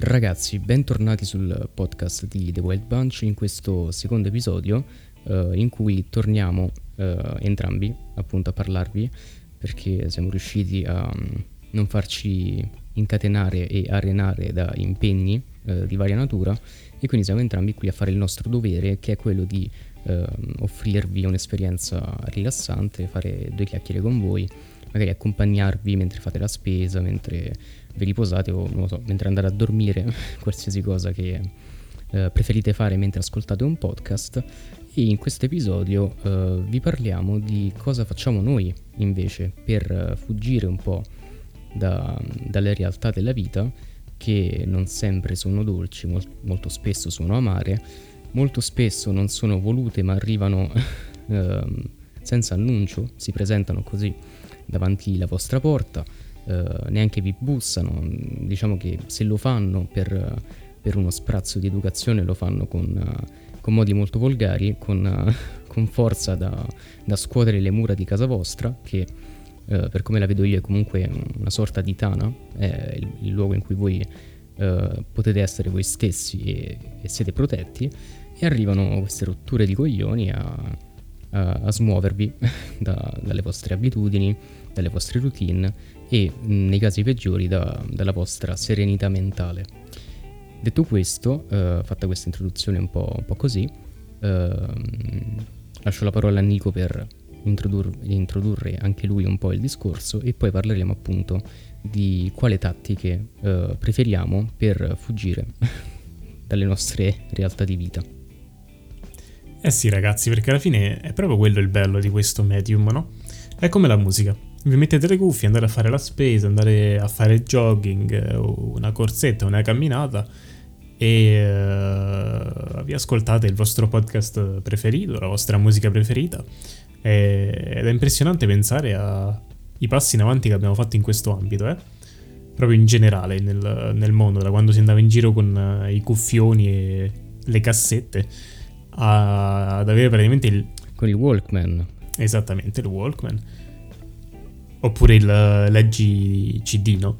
Ragazzi, bentornati sul podcast di The Wild Bunch in questo secondo episodio uh, in cui torniamo uh, entrambi appunto a parlarvi perché siamo riusciti a um, non farci incatenare e arenare da impegni uh, di varia natura e quindi siamo entrambi qui a fare il nostro dovere che è quello di offrirvi un'esperienza rilassante, fare due chiacchiere con voi, magari accompagnarvi mentre fate la spesa, mentre vi riposate o non lo so, mentre andare a dormire, qualsiasi cosa che eh, preferite fare mentre ascoltate un podcast. E in questo episodio eh, vi parliamo di cosa facciamo noi invece per eh, fuggire un po' da, dalle realtà della vita che non sempre sono dolci, mol- molto spesso sono amare, molto spesso non sono volute ma arrivano ehm, senza annuncio, si presentano così davanti alla vostra porta eh, neanche vi bussano, diciamo che se lo fanno per, per uno sprazzo di educazione lo fanno con, con modi molto volgari, con, con forza da, da, scuotere le mura di casa vostra, che eh, per come la vedo io è comunque una sorta di tana, è il, il luogo in cui voi eh, potete essere voi stessi e, e, siete protetti, e arrivano queste rotture di coglioni a, a, a smuovervi da, dalle vostre abitudini, dalle vostre routine e nei casi peggiori da, dalla vostra serenità mentale. Detto questo, eh, fatta questa introduzione un po', un po così, eh, lascio la parola a Nico per introdur- introdurre anche lui un po' il discorso e poi parleremo appunto di quale tattiche eh, preferiamo per fuggire dalle nostre realtà di vita. Eh sì ragazzi, perché alla fine è proprio quello il bello di questo medium, no? È come la musica vi mettete le cuffie, andare a fare la spesa, andare a fare jogging, una corsetta, una camminata e uh, vi ascoltate il vostro podcast preferito, la vostra musica preferita e, ed è impressionante pensare ai passi in avanti che abbiamo fatto in questo ambito, eh? proprio in generale nel, nel, mondo, da quando si andava in giro con uh, i cuffioni e le cassette a, ad avere praticamente il... Con il Walkman. Esattamente, il Walkman Oppure il leggi CD, no?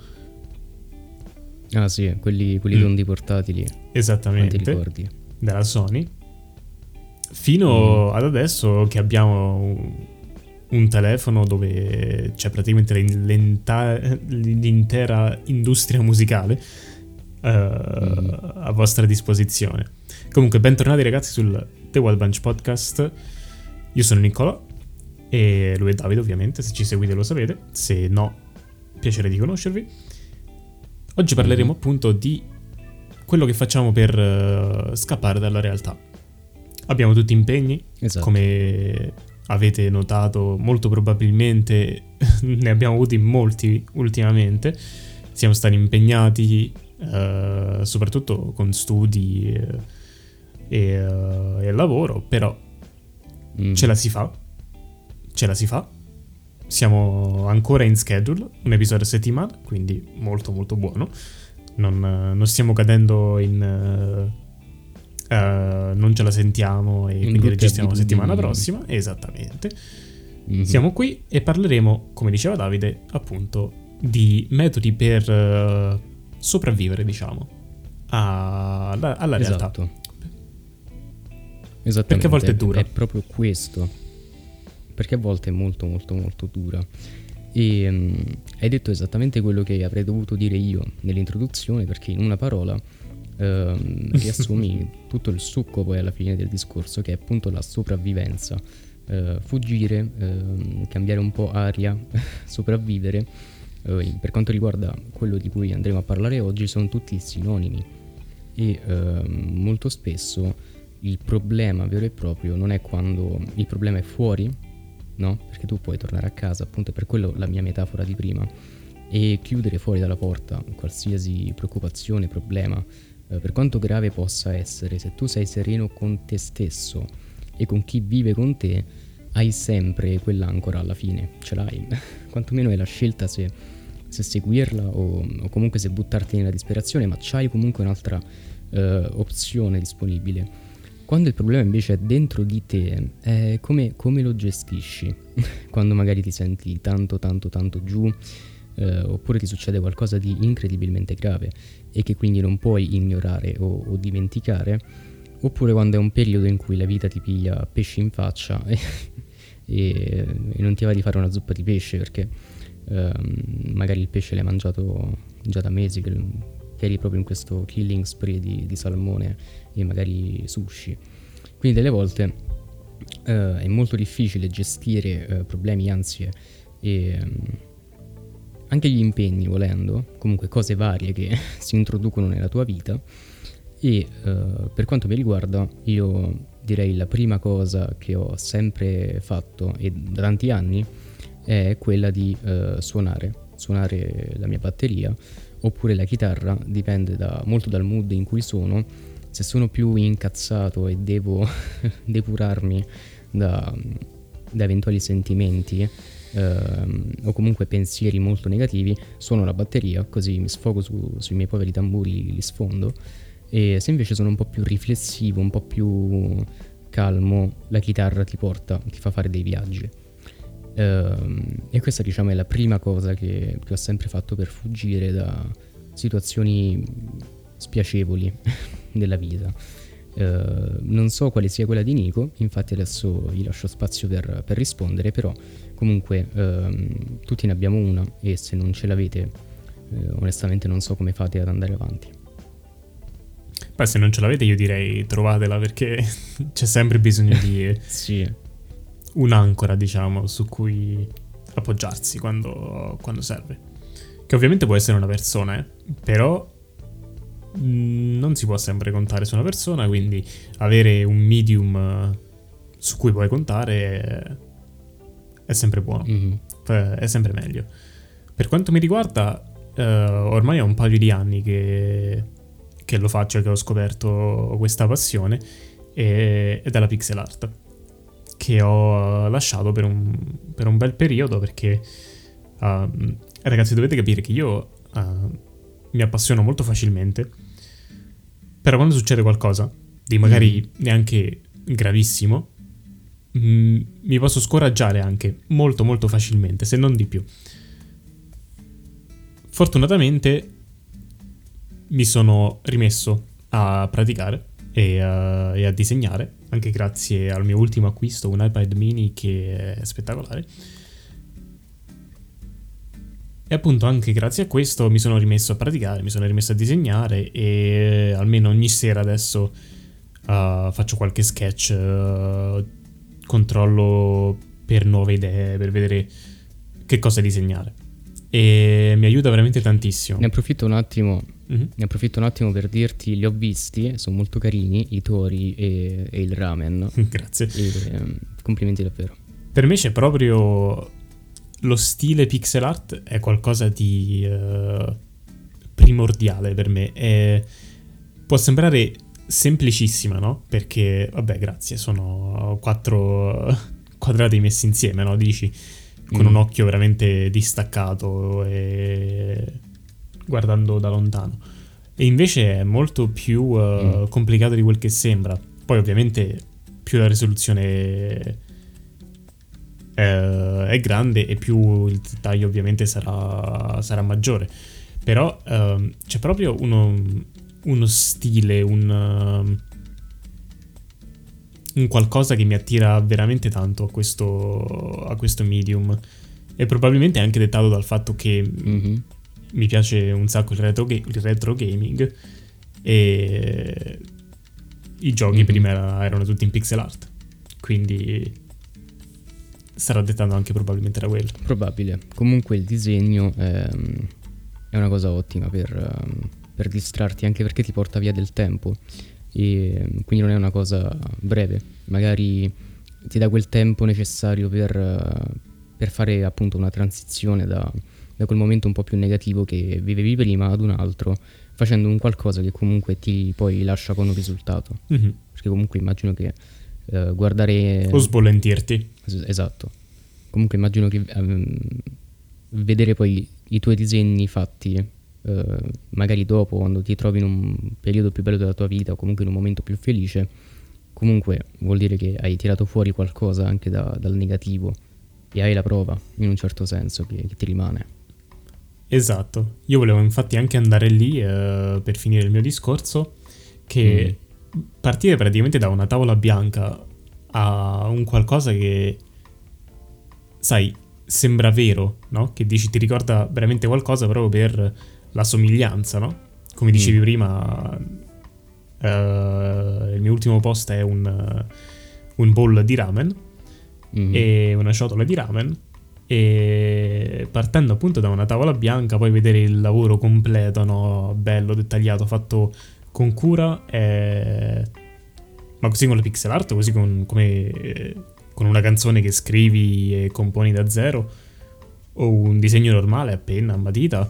Ah sì, quelli, quelli mm. tondi portatili. Esattamente. Ti ricordi? Della Sony. Fino mm. ad adesso che abbiamo un, un telefono dove c'è praticamente l'intera industria musicale uh, mm. a vostra disposizione. Comunque, bentornati ragazzi sul The Wild Bunch Podcast. Io sono Nicola e lui è Davide, ovviamente, se ci seguite lo sapete. Se no, piacere di conoscervi. Oggi parleremo mm-hmm. appunto di quello che facciamo per uh, scappare dalla realtà. Abbiamo tutti impegni, esatto. come avete notato, molto probabilmente ne abbiamo avuti molti ultimamente. Siamo stati impegnati uh, soprattutto con studi e, e, uh, e lavoro, però mm. ce la si fa ce la si fa. Siamo ancora in schedule, un episodio a settimana, quindi molto molto buono. Non, non stiamo cadendo in... Uh, uh, non ce la sentiamo e in quindi registriamo la settimana prossima. Esattamente. Mm-hmm. Siamo qui e parleremo, come diceva Davide, appunto di metodi per uh, sopravvivere, diciamo, alla, alla realtà. Esatto. Esattamente. Perché a volte è dura. È proprio questo perché a volte è molto molto molto dura. E um, hai detto esattamente quello che avrei dovuto dire io nell'introduzione, perché in una parola um, riassumi tutto il succo poi alla fine del discorso, che è appunto la sopravvivenza. Uh, fuggire, uh, cambiare un po' aria, sopravvivere. Uh, per quanto riguarda quello di cui andremo a parlare oggi, sono tutti sinonimi e molto spesso il problema vero e proprio non è quando il problema è fuori no? Perché tu puoi tornare a casa, appunto per quello la mia metafora di prima, e chiudere fuori dalla porta qualsiasi preoccupazione, problema, eh, per quanto grave possa essere, se tu sei sereno con te stesso e con chi vive con te, hai sempre quell'ancora alla fine, ce l'hai, quantomeno hai la scelta se, se seguirla o, o, comunque se buttarti nella disperazione, ma c'hai comunque un'altra eh, opzione disponibile. Quando il problema invece è dentro di te, è come, come lo gestisci? Quando magari ti senti tanto tanto tanto giù, eh, oppure ti succede qualcosa di incredibilmente grave e che quindi non puoi ignorare o, o dimenticare, oppure quando è un periodo in cui la vita ti piglia pesci in faccia e, e, e non ti va di fare una zuppa di pesce perché ehm, magari il pesce l'hai mangiato già da mesi, che, eri proprio in questo killing spree di, di salmone e magari sushi. Quindi delle volte eh, è molto difficile gestire eh, problemi, ansie e um, anche gli impegni volendo, comunque cose varie che si introducono nella tua vita e uh, per quanto mi riguarda io direi la prima cosa che ho sempre fatto e da tanti anni è quella di uh, suonare, suonare la mia batteria oppure la chitarra, dipende da, molto dal mood in cui sono, se sono più incazzato e devo depurarmi da, da eventuali sentimenti ehm, o comunque pensieri molto negativi, suono la batteria, così mi sfogo su, sui miei poveri tamburi, li sfondo. E se invece sono un po' più riflessivo, un po' più calmo, la chitarra ti porta, ti fa fare dei viaggi. Uh, e questa diciamo è la prima cosa che, che, ho sempre fatto per fuggire da situazioni spiacevoli della vita. Uh, non so quale sia quella di Nico, infatti adesso gli lascio spazio per, per rispondere, però Comunque ehm, tutti ne abbiamo una e se non ce l'avete eh, onestamente non so come fate ad andare avanti. Beh, se non ce l'avete io direi trovatela perché c'è sempre bisogno di sì. Un'ancora, diciamo, su cui appoggiarsi quando, quando serve. Che ovviamente può essere una persona, eh? però mm, non si può sempre contare su una persona, quindi avere un medium eh, su cui puoi contare è sempre buono, mm-hmm. è sempre meglio. Per quanto mi riguarda, uh, ormai è un paio di anni che, che lo faccio, che ho scoperto questa passione, e, ed è la pixel art, che ho lasciato per un, per un bel periodo perché, uh, ragazzi, dovete capire che io uh, mi appassiono molto facilmente, però quando succede qualcosa, di magari mm. neanche gravissimo, Mm, mi posso scoraggiare anche molto molto facilmente, se non di più. Fortunatamente mi sono rimesso a praticare e a, e a, disegnare, anche grazie al mio ultimo acquisto, un iPad mini che è spettacolare. E appunto anche grazie a questo mi sono rimesso a praticare, mi sono rimesso a disegnare e almeno ogni sera adesso uh, faccio qualche sketch uh, controllo per nuove idee, per vedere che cosa disegnare. E mi aiuta veramente tantissimo. Ne approfitto un attimo, mm-hmm. ne approfitto un attimo per dirti, li ho visti, sono molto carini, i tori e, e il ramen. Grazie. E, um, complimenti davvero. Per me c'è proprio lo stile pixel art, è qualcosa di uh, primordiale per me. È, può sembrare semplicissima, no? Perché, vabbè, grazie, sono quattro quadrati messi insieme, no? Dici, con mm. un occhio veramente distaccato e guardando da lontano. E invece è molto più uh, mm. complicato di quel che sembra. Poi ovviamente più la risoluzione uh, è grande e più il dettaglio ovviamente sarà, sarà maggiore. Però uh, c'è proprio uno, uno stile, un, uh, un, qualcosa che mi attira veramente tanto a questo, a questo medium. E probabilmente è anche dettato dal fatto che mm-hmm. mi piace un sacco il retro, ga- il retro gaming e i giochi mm-hmm. prima erano tutti in pixel art. Quindi sarà dettato anche probabilmente da quello. Probabile. Comunque il disegno è, è una cosa ottima per, um, per distrarti, anche perché ti porta via del tempo e quindi non è una cosa breve, magari ti dà quel tempo necessario per, per fare appunto una transizione da, da, quel momento un po' più negativo che vivevi prima ad un altro, facendo un qualcosa che comunque ti poi lascia con un risultato. Mm-hmm. Perché comunque immagino che uh, guardare... O sbollentirti. esatto. Comunque immagino che um, vedere poi i tuoi disegni fatti eh, magari dopo quando ti trovi in un periodo più bello della tua vita o comunque in un momento più felice, comunque vuol dire che hai tirato fuori qualcosa anche da, dal negativo e hai la prova in un certo senso che, che ti rimane. Esatto, io volevo infatti anche andare lì eh, per finire il mio discorso, che mm. partire praticamente da una tavola bianca a un qualcosa che, sai, sembra vero, no? Che dici ti ricorda veramente qualcosa proprio per la somiglianza, no? Come dicevi mm. prima, uh, il mio ultimo post è un, uh, un bowl di ramen mm. e una ciotola di ramen e partendo appunto da una tavola bianca poi vedere il lavoro completo, no? bello, dettagliato, fatto con cura, e... ma così con la pixel art, così con, come, con una canzone che scrivi e componi da zero, o un disegno normale a penna, a matita,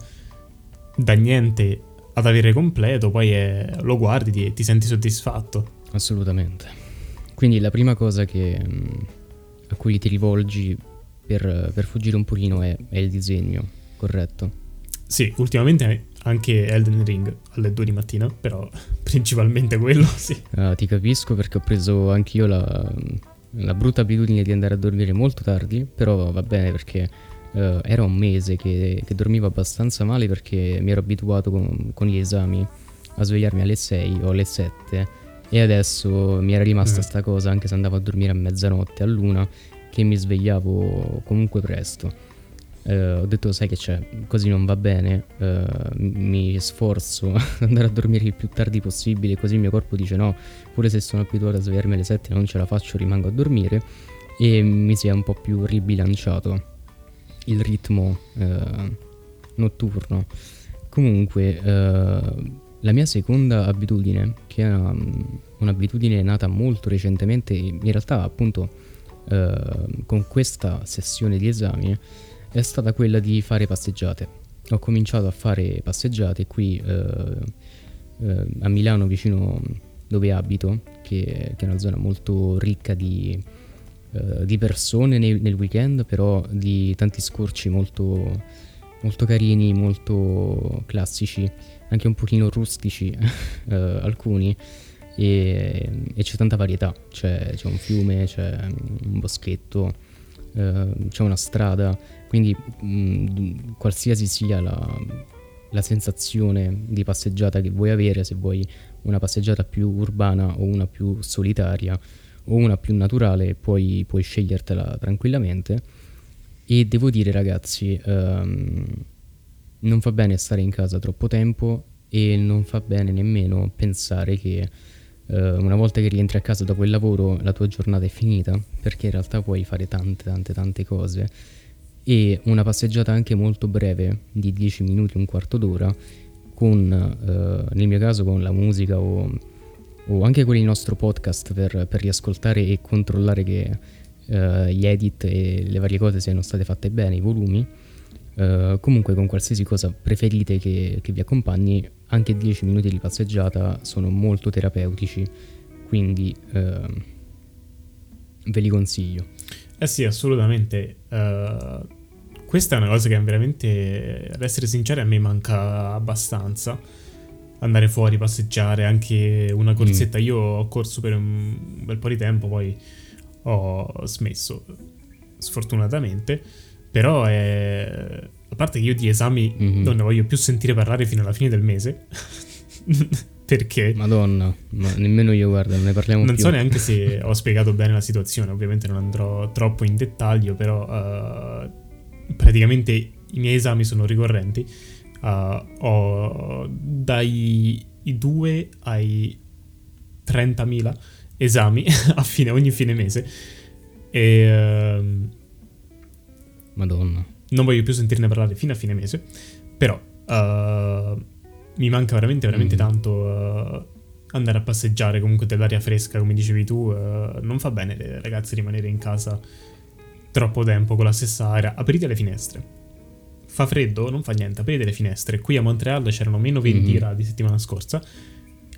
da niente ad avere completo, poi è, lo guardi e ti senti soddisfatto. Assolutamente. Quindi la prima cosa che, a cui ti rivolgi per, per fuggire un pochino è, è, il disegno, corretto? Sì, ultimamente anche Elden Ring alle 2 di mattina, però principalmente quello, sì. Uh, ti capisco perché ho preso anch'io la, la brutta abitudine di andare a dormire molto tardi, però va bene perché uh, era un mese che, che, dormivo abbastanza male perché mi ero abituato con, con, gli esami. A svegliarmi alle 6 o alle 7 e adesso mi era rimasta mm. sta cosa anche se andavo a dormire a mezzanotte, a luna che mi svegliavo comunque presto. Eh, ho detto, sai che c'è, così non va bene, eh, mi sforzo ad andare a dormire il più tardi possibile, così il mio corpo dice no, pure se sono abituato a svegliarmi alle 7 non ce la faccio, rimango a dormire. E mi si è un po' più ribilanciato il ritmo eh, notturno. Comunque, eh, la mia seconda abitudine, che è una, un'abitudine nata molto recentemente, in realtà appunto Ehm, con questa sessione di esami è stata quella di fare passeggiate. Ho cominciato a fare passeggiate qui uh, uh, a Milano vicino dove abito, che, che, è una zona molto ricca di, di persone nel, nel, weekend, però di tanti scorci molto, molto carini, molto classici, anche un pochino rustici alcuni. E, e c'è tanta varietà, c'è, c'è, un fiume, c'è un boschetto, eh, c'è una strada, quindi mh, qualsiasi sia la, la sensazione di passeggiata che vuoi avere, se vuoi una passeggiata più urbana o una più solitaria o una più naturale, puoi, puoi scegliertela tranquillamente. E devo dire ragazzi, um, non fa bene stare in casa troppo tempo e non fa bene nemmeno pensare che eh, una volta che rientri a casa dopo il lavoro la tua giornata è finita, perché in realtà puoi fare tante tante tante cose e una passeggiata anche molto breve di 10 minuti, un quarto d'ora, con, eh, nel mio caso con la musica o, o, anche con il nostro podcast per, per riascoltare e controllare che eh, gli edit e le varie cose siano state fatte bene, i volumi. Uh, comunque con qualsiasi cosa preferite che, che vi accompagni anche 10 minuti di passeggiata sono molto terapeutici, quindi uh, ve li consiglio. Eh sì, assolutamente. Uh, questa è una cosa che veramente, ad essere sinceri, a me manca abbastanza. Andare fuori, passeggiare, anche una corsetta. Mm. Io ho corso per un bel po' di tempo, poi ho smesso, sfortunatamente. Però è a parte che io di esami mm-hmm. non ne voglio più sentire parlare fino alla fine del mese. Perché? Madonna, ma nemmeno io guarda, non ne parliamo non più. Non so neanche se ho spiegato bene la situazione, ovviamente non andrò troppo in dettaglio, però uh, praticamente i miei esami sono ricorrenti. Uh, ho dai 2 ai 30.000 esami a fine, ogni fine mese. E... Uh, Madonna non voglio più sentirne parlare fino a fine mese, però uh, mi manca veramente, veramente mm. tanto uh, andare a passeggiare comunque dell'aria fresca, come dicevi tu, non fa bene ragazzi rimanere in casa troppo tempo con la stessa aria, aprite le finestre. Fa freddo? Non fa niente, aprite le finestre. Qui a Montreal c'erano meno 20 mm-hmm. gradi settimana scorsa.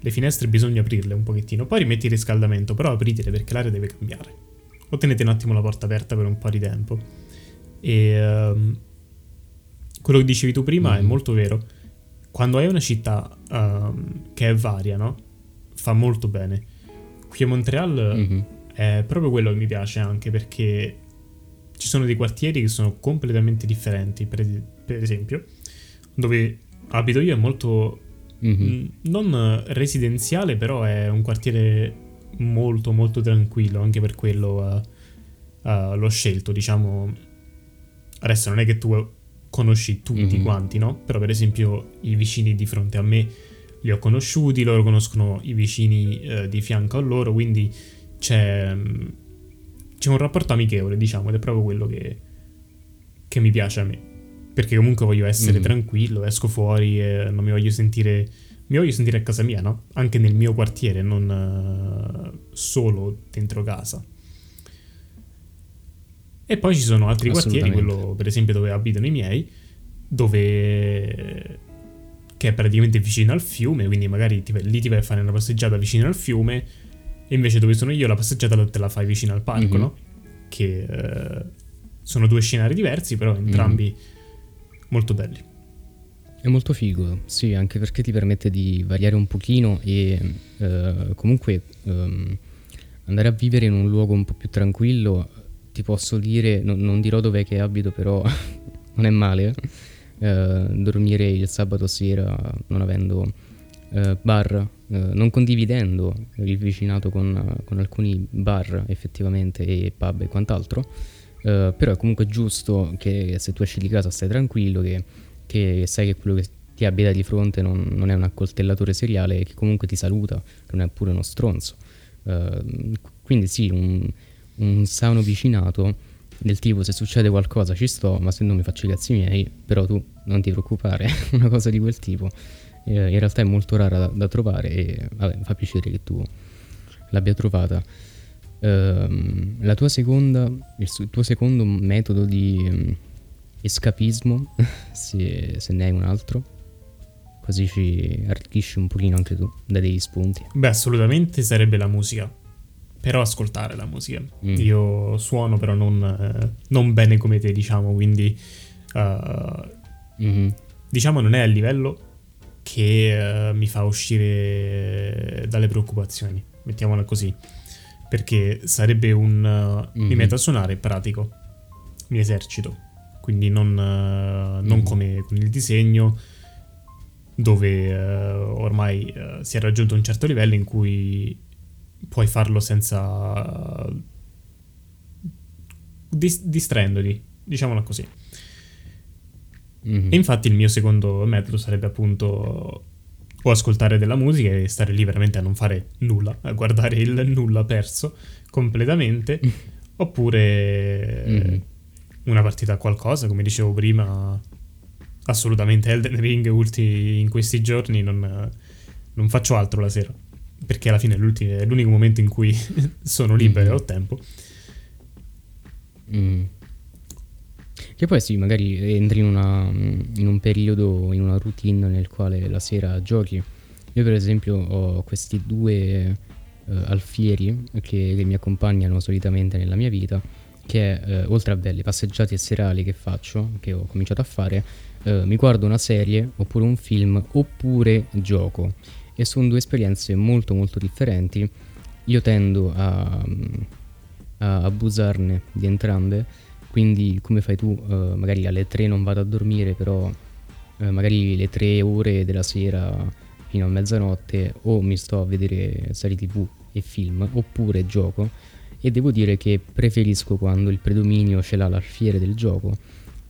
Le finestre bisogna aprirle un pochettino, poi rimetti il riscaldamento, però apritele perché l'aria deve cambiare. O tenete un attimo la porta aperta per un po' di tempo. E um, quello che dicevi tu prima mm. è mm-hmm. molto vero. Quando hai una città um, che è varia, no? Fa molto bene. Qui a Montreal mm-hmm. è proprio quello che mi piace anche perché ci sono dei quartieri che sono completamente differenti. Per, per esempio, dove abito io è molto mm-hmm. non residenziale, però è un quartiere molto molto tranquillo, anche per quello uh, uh, l'ho scelto, diciamo. Adesso non è che tu conosci tutti mm-hmm. quanti, no? Però per esempio i vicini di fronte a me li ho conosciuti, loro conoscono i vicini uh, di fianco a loro, quindi c'è, c'è un rapporto amichevole, diciamo, ed è proprio quello che, che mi piace a me perché comunque voglio essere mm. tranquillo, esco fuori e non mi voglio sentire mi voglio sentire a casa mia, no? Anche nel mio quartiere, non uh, solo dentro casa. E poi ci sono altri quartieri, quello per esempio dove abitano i miei, dove che è praticamente vicino al fiume, quindi magari ti, lì ti vai a fare una passeggiata vicino al fiume e invece dove sono io la passeggiata te la fai vicino al parco, mm-hmm. no? Che uh, sono due scenari diversi, però entrambi mm molto belli. È molto figo, sì, anche perché ti permette di variare un pochino e eh, comunque ehm, andare a vivere in un luogo un po' più tranquillo, ti posso dire, no, non dirò dov'è che abito, però non è male, eh, dormire il sabato sera non avendo eh, bar, eh, non condividendo il vicinato con, con, alcuni bar effettivamente e pub e quant'altro, eh, però è comunque giusto che se tu esci di casa stai tranquillo, che, che sai che quello che ti abita di fronte non, non, è un accoltellatore seriale che comunque ti saluta, che non è pure uno stronzo. Uh, quindi sì, un, un sano vicinato del tipo se succede qualcosa ci sto, ma se non mi faccio i cazzi miei, però tu non ti preoccupare, una cosa di quel tipo. Eh, in realtà è molto rara da, da trovare e vabbè, mi fa piacere che tu l'abbia trovata. Uh, la tua seconda, il tuo secondo metodo di um, escapismo, se, se, ne hai un altro, così ci arricchisci un pochino anche tu, dai degli spunti. Beh, assolutamente sarebbe la musica. Però ascoltare la musica. Mm. Io suono, però non, eh, non, bene come te, diciamo, quindi uh, mm-hmm. diciamo non è a livello che uh, mi fa uscire dalle preoccupazioni, mettiamola così perché sarebbe un... Uh, mm-hmm. mi metto a suonare pratico, mi esercito, quindi non, uh, non mm-hmm. come con il disegno dove uh, ormai si è raggiunto un certo livello in cui puoi farlo senza... Dis- distraendoti, diciamolo così. Mm-hmm. E infatti il mio secondo metodo sarebbe appunto o ascoltare della musica e stare lì veramente a non fare nulla, a guardare il nulla perso completamente, oppure mm. una partita a qualcosa, come dicevo prima, assolutamente Elden Ring ulti in questi giorni non, non, faccio altro la sera, perché alla fine è, è l'unico momento in cui sono libero e mm. ho tempo. Mm. Che poi sì, magari entri in, una, in un periodo, in una routine nel quale la sera giochi. Io per esempio ho questi due uh, alfieri che, che, mi accompagnano solitamente nella mia vita, che uh, oltre a belle passeggiate serali che faccio, che ho cominciato a fare, uh, mi guardo una serie oppure un film oppure gioco. E sono due esperienze molto molto differenti. Io tendo a, a abusarne di entrambe quindi come fai tu? Uh, magari alle 3 non vado a dormire, però uh, magari le 3 ore della sera fino a mezzanotte o mi sto a vedere serie tv e film oppure gioco e devo dire che preferisco quando il predominio ce l'ha l'alfiere del gioco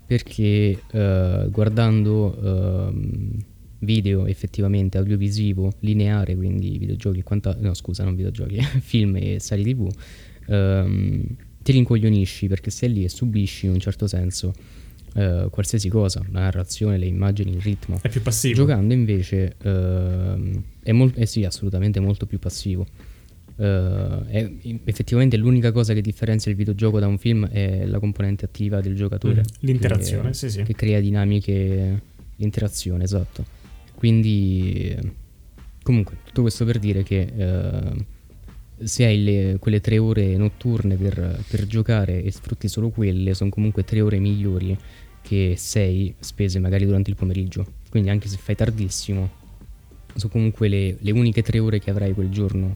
perché uh, guardando uh, video effettivamente audiovisivo lineare quindi videogiochi e quant'altro no scusa non videogiochi film e serie tv um, ti rincoglionisci perché sei lì e subisci in un certo senso uh, qualsiasi cosa, la narrazione, le immagini, il ritmo. È più passivo. Giocando invece uh, è, mol- eh sì, assolutamente molto più passivo. Uh, è, effettivamente l'unica cosa che differenzia il videogioco da un film è la componente attiva del giocatore. Mm, l'interazione, che, sì, sì. Che crea dinamiche, l'interazione, esatto. Quindi, comunque, tutto questo per dire che se hai le, quelle tre ore notturne per, per, giocare e sfrutti solo quelle, sono comunque tre ore migliori che sei spese magari durante il pomeriggio. Quindi anche se fai tardissimo, sono comunque le, le uniche tre ore che avrai quel giorno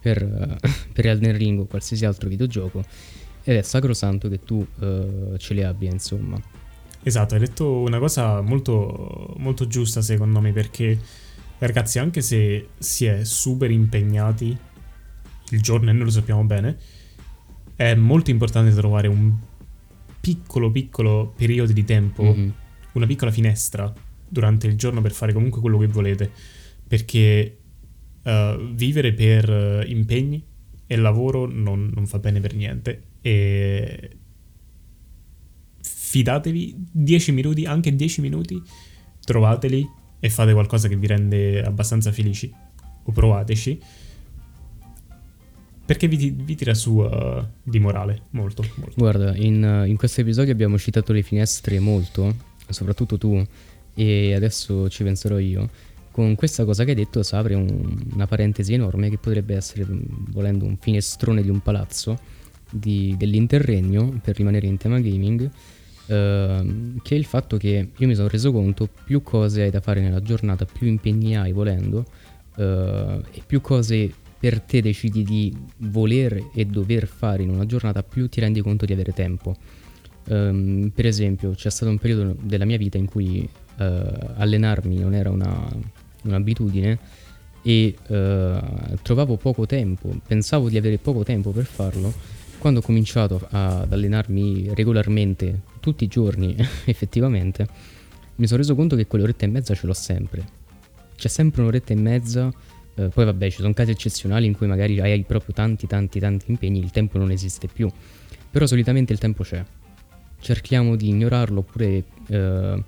per, per Elden Ring o qualsiasi altro videogioco. Ed è sacrosanto che tu uh, ce le abbia, insomma. Esatto, hai detto una cosa molto, molto giusta secondo me perché ragazzi anche se si è super impegnati il giorno e noi lo sappiamo bene, è molto importante trovare un piccolo piccolo periodo di tempo, mm-hmm. una piccola finestra durante il giorno per fare comunque quello che volete, perché uh, vivere per uh, impegni e lavoro non, non fa bene per niente. E fidatevi 10 minuti, anche 10 minuti, trovateli e fate qualcosa che vi rende abbastanza felici. O provateci perché vi, vi tira su uh, di morale molto, molto. Guarda, in, in questo episodio abbiamo citato le finestre molto, soprattutto tu, e adesso ci penserò io. Con questa cosa che hai detto si apre un, una parentesi enorme che potrebbe essere, volendo, un finestrone di un palazzo di, dell'interregno, per rimanere in tema gaming, eh, che è il fatto che io mi sono reso conto più cose hai da fare nella giornata, più impegni hai volendo, eh, e più cose per te decidi di voler e dover fare in una giornata, più ti rendi conto di avere tempo. Um, per esempio, c'è stato un periodo della mia vita in cui uh, allenarmi non era una, un'abitudine e uh, trovavo poco tempo, pensavo di avere poco tempo per farlo. Quando ho cominciato ad allenarmi regolarmente, tutti i giorni effettivamente, mi sono reso conto che quell'oretta e mezza ce l'ho sempre. C'è sempre un'oretta e mezza eh, poi vabbè, ci sono casi eccezionali in cui magari hai proprio tanti, tanti, tanti impegni, il tempo non esiste più. Però solitamente il tempo c'è. Cerchiamo di ignorarlo oppure eh,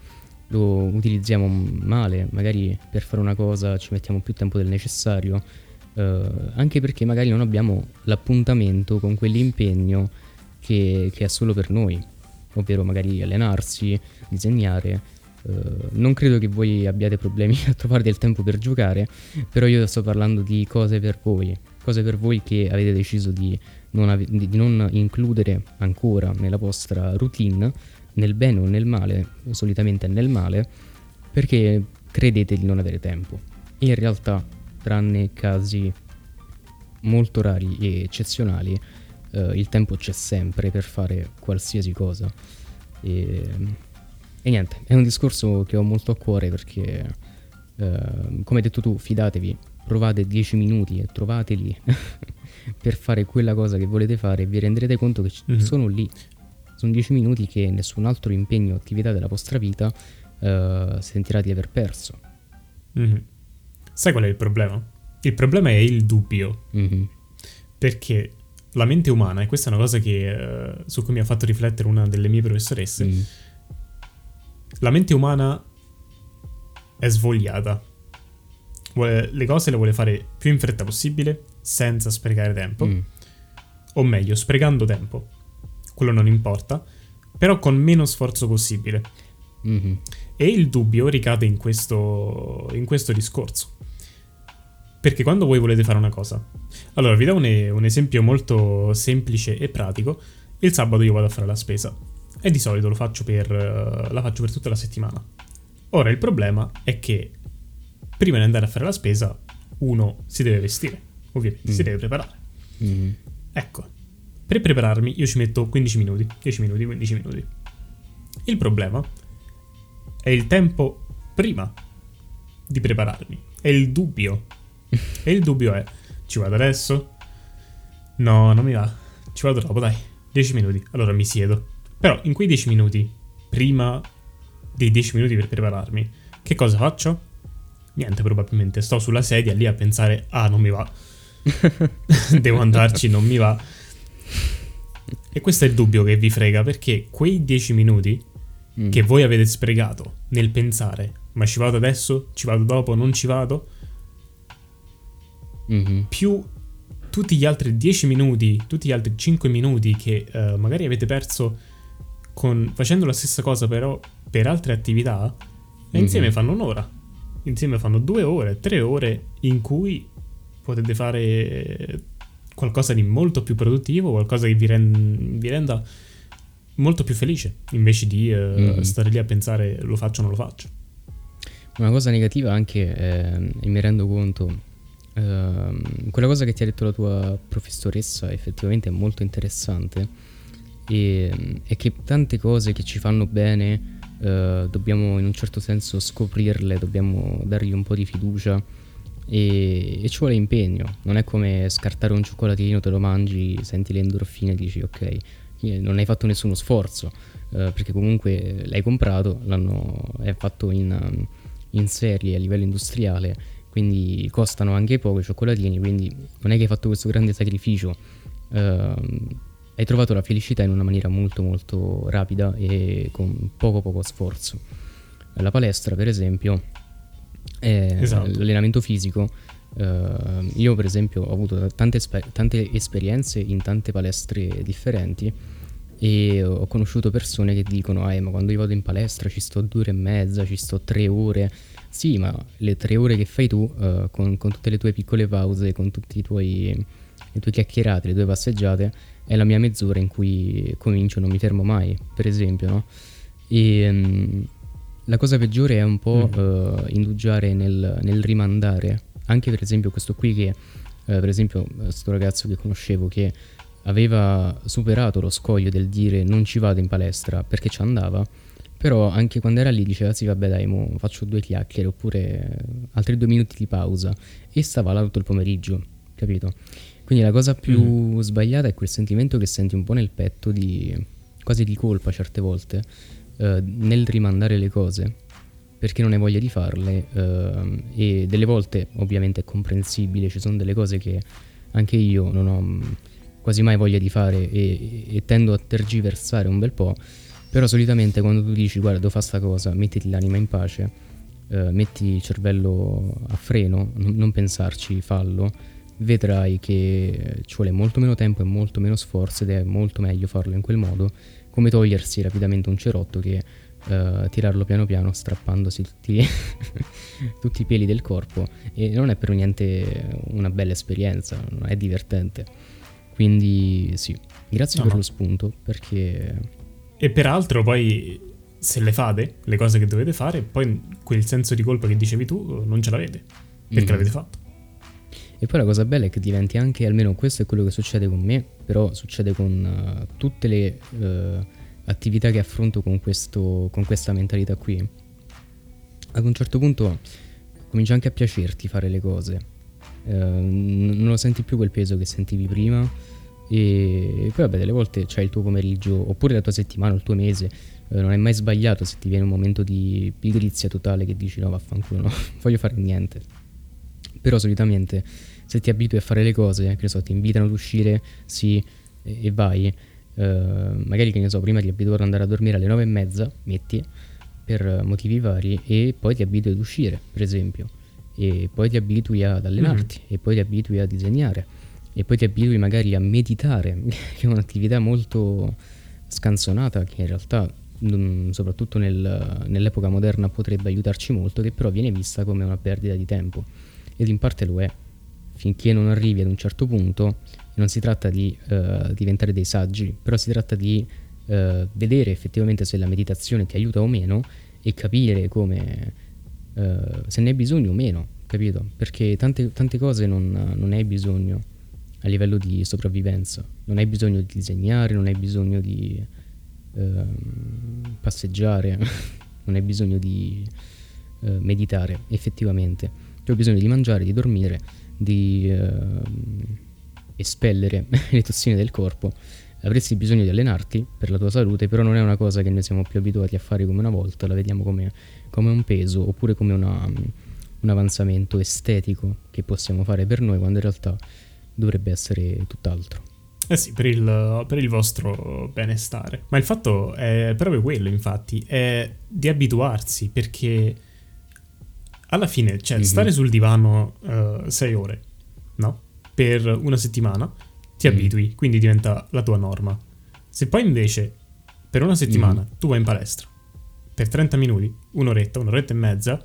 lo utilizziamo male, magari per fare una cosa ci mettiamo più tempo del necessario, eh, anche perché magari non abbiamo l'appuntamento con quell'impegno che, che è solo per noi, ovvero magari allenarsi, disegnare Uh, non credo che voi abbiate problemi a trovare del tempo per giocare, però io sto parlando di cose per voi, cose per voi che avete deciso di non, ave- di non includere ancora nella vostra routine, nel bene o nel male, solitamente nel male, perché credete di non avere tempo. In realtà, tranne casi molto rari e eccezionali, uh, il tempo c'è sempre per fare qualsiasi cosa. E e niente, è un discorso che ho molto a cuore perché, eh, come hai detto tu, fidatevi, provate 10 minuti e trovateli per fare quella cosa che volete fare e vi renderete conto che mm-hmm. sono lì. Sono 10 minuti che nessun altro impegno o attività della vostra vita eh, sentirà di aver perso. Mm-hmm. Sai qual è il problema? Il problema è il dubbio. Mm-hmm. Perché la mente umana, e questa è una cosa che, uh, su cui mi ha fatto riflettere una delle mie professoresse, mm la mente umana è svogliata. Vuole, le cose le vuole fare più in fretta possibile, senza sprecare tempo. Mm. O meglio, sprecando tempo. Quello non importa, però con meno sforzo possibile. Mm-hmm. E il dubbio ricade in questo, in questo discorso. Perché quando voi volete fare una cosa... Allora, vi do un, un esempio molto semplice e pratico. Il sabato io vado a fare la spesa e di solito lo faccio per, uh, la faccio per tutta la settimana. Ora il problema è che prima di andare a fare la spesa uno si deve vestire, ovviamente, mm. si deve preparare. Mm. Ecco, per prepararmi io ci metto 15 minuti, 10 minuti, 15 minuti. Il problema è il tempo prima di prepararmi, è il dubbio. e il dubbio è, ci vado adesso? No, non mi va, ci vado dopo, dai, 10 minuti, allora mi siedo però in quei 10 minuti, prima dei 10 minuti per prepararmi, che cosa faccio? Niente, probabilmente sto sulla sedia lì a pensare, ah, non mi va. Devo andarci, non mi va. E questo è il dubbio che vi frega, perché quei 10 minuti mm. che voi avete sprecato nel pensare, ma ci vado adesso, ci vado dopo, non ci vado, mm-hmm. più tutti gli altri 10 minuti, tutti gli altri 5 minuti che uh, magari avete perso con, facendo la stessa cosa però per altre attività, mm-hmm. insieme fanno un'ora. Insieme fanno due ore, tre ore in cui potete fare qualcosa di molto più produttivo, qualcosa che vi, rend- vi renda molto più felice, invece di uh, mm-hmm. stare lì a pensare lo faccio o non lo faccio. Una cosa negativa anche, eh, e mi rendo conto, eh, quella cosa che ti ha detto la tua professoressa effettivamente è molto interessante e, e che tante cose che ci fanno bene eh, dobbiamo in un certo senso scoprirle, dobbiamo dargli un po' di fiducia. E, e, ci vuole impegno, non è come scartare un cioccolatino, te lo mangi, senti le endorfine e dici ok, non hai fatto nessuno sforzo, eh, perché comunque l'hai comprato, l'hanno, è fatto in, in serie a livello industriale, quindi costano anche poco i cioccolatini, quindi non è che hai fatto questo grande sacrificio. Uh, hai trovato la felicità in una maniera molto molto rapida e con poco poco sforzo. La palestra, per esempio, esatto. l'allenamento fisico. Uh, io, per esempio, ho avuto tante, esper- tante esperienze in tante palestre differenti e ho conosciuto persone che dicono: Ah, ma quando io vado in palestra ci sto due ore e mezza, ci sto tre ore. Sì, ma le tre ore che fai tu, uh, con, con, tutte le tue piccole pause, con tutte le tue chiacchierate, le tue passeggiate, è la mia mezz'ora in cui comincio, non mi fermo mai, per esempio, no? E um, la cosa peggiore è un po' mm. uh, indugiare nel, nel, rimandare. Anche per esempio questo qui che, uh, per esempio, questo ragazzo che conoscevo che aveva superato lo scoglio del dire non ci vado in palestra perché ci andava, però anche quando era lì diceva sì vabbè dai mo faccio due chiacchiere oppure altri due minuti di pausa e stava là tutto il pomeriggio, capito? Quindi la cosa più mm. sbagliata è quel sentimento che senti un po' nel petto di quasi di colpa certe volte eh, nel rimandare le cose perché non hai voglia di farle eh, e delle volte ovviamente è comprensibile, ci sono delle cose che anche io non ho mm, quasi mai voglia di fare e, e tendo a tergiversare un bel po', però solitamente quando tu dici guarda devo fare sta cosa, mettiti l'anima in pace, eh, metti il cervello a freno, non, non pensarci, fallo vedrai che ci vuole molto meno tempo e molto meno sforzo ed è molto meglio farlo in quel modo, come togliersi rapidamente un cerotto che uh, tirarlo piano piano strappandosi tutti, tutti, i peli del corpo e non è per niente una bella esperienza, non è divertente. Quindi sì, grazie no, per no. lo spunto perché... E peraltro poi se le fate, le cose che dovete fare, poi quel senso di colpa che dicevi tu non ce l'avete, perché mm. l'avete fatto. E poi la cosa bella è che diventi anche, almeno questo è quello che succede con me, però succede con uh, tutte le uh, attività che affronto con, questo, con questa mentalità qui. Ad un certo punto comincia anche a piacerti fare le cose. Uh, non lo senti più quel peso che sentivi prima. E poi vabbè, delle volte c'hai il tuo pomeriggio, oppure la tua settimana, il tuo mese. non è mai sbagliato se ti viene un momento di pigrizia totale che dici no vaffanculo, no, voglio fare niente. Però solitamente se ti abitui a fare le cose, che ne so, ti invitano ad uscire, sì, e, e vai, uh, magari che ne so, prima ti abitui ad andare a dormire alle nove e mezza, metti, per motivi vari, e poi ti abitui ad uscire, per esempio, e poi ti abitui ad allenarti, mm-hmm. e poi ti abitui a disegnare, e poi ti abitui magari a meditare, che è un'attività molto scanzonata che in realtà soprattutto nel, nell'epoca moderna potrebbe aiutarci molto, che però viene vista come una perdita di tempo. Ed in parte lo è finché non arrivi ad un certo punto, non si tratta di uh, diventare dei saggi, però si tratta di uh, vedere effettivamente se la meditazione ti aiuta o meno e capire come, uh, se ne hai bisogno o meno, capito? Perché tante, tante cose non, non hai bisogno a livello di sopravvivenza, non hai bisogno di disegnare, non hai bisogno di ehm, passeggiare, non hai bisogno di meditare effettivamente, tu hai bisogno di mangiare, di dormire di eh, espellere le tossine del corpo, avresti bisogno di allenarti per la tua salute, però non è una cosa che noi siamo più abituati a fare come una volta, la vediamo come, come un peso oppure come una, un avanzamento estetico che possiamo fare per noi quando in realtà dovrebbe essere tutt'altro. Eh sì, per il, per il, vostro benestare. Ma il fatto è proprio quello, infatti, è di abituarsi, perché alla fine, cioè, mm-hmm. stare sul divano uh, sei ore, no? Per una settimana ti mm. abitui, quindi diventa la tua norma. Se poi invece per una settimana mm. tu vai in palestra per 30 minuti, un'oretta, un'oretta e mezza,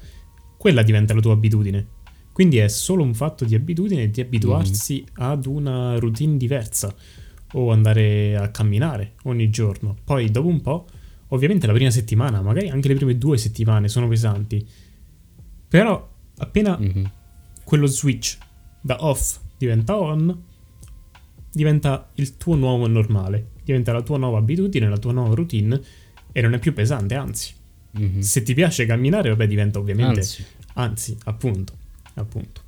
quella diventa la tua abitudine. Quindi è solo un fatto di abitudine di abituarsi mm. ad una routine diversa o andare a camminare ogni giorno. Poi dopo un po', ovviamente la prima settimana, magari anche le prime due settimane sono pesanti però appena mm-hmm. quello switch da off diventa on, diventa il tuo nuovo normale, diventa la tua nuova abitudine, la tua nuova routine e non è più pesante, anzi. Mm-hmm. Se ti piace camminare, vabbè, diventa ovviamente... Anzi, Anzi appunto, appunto.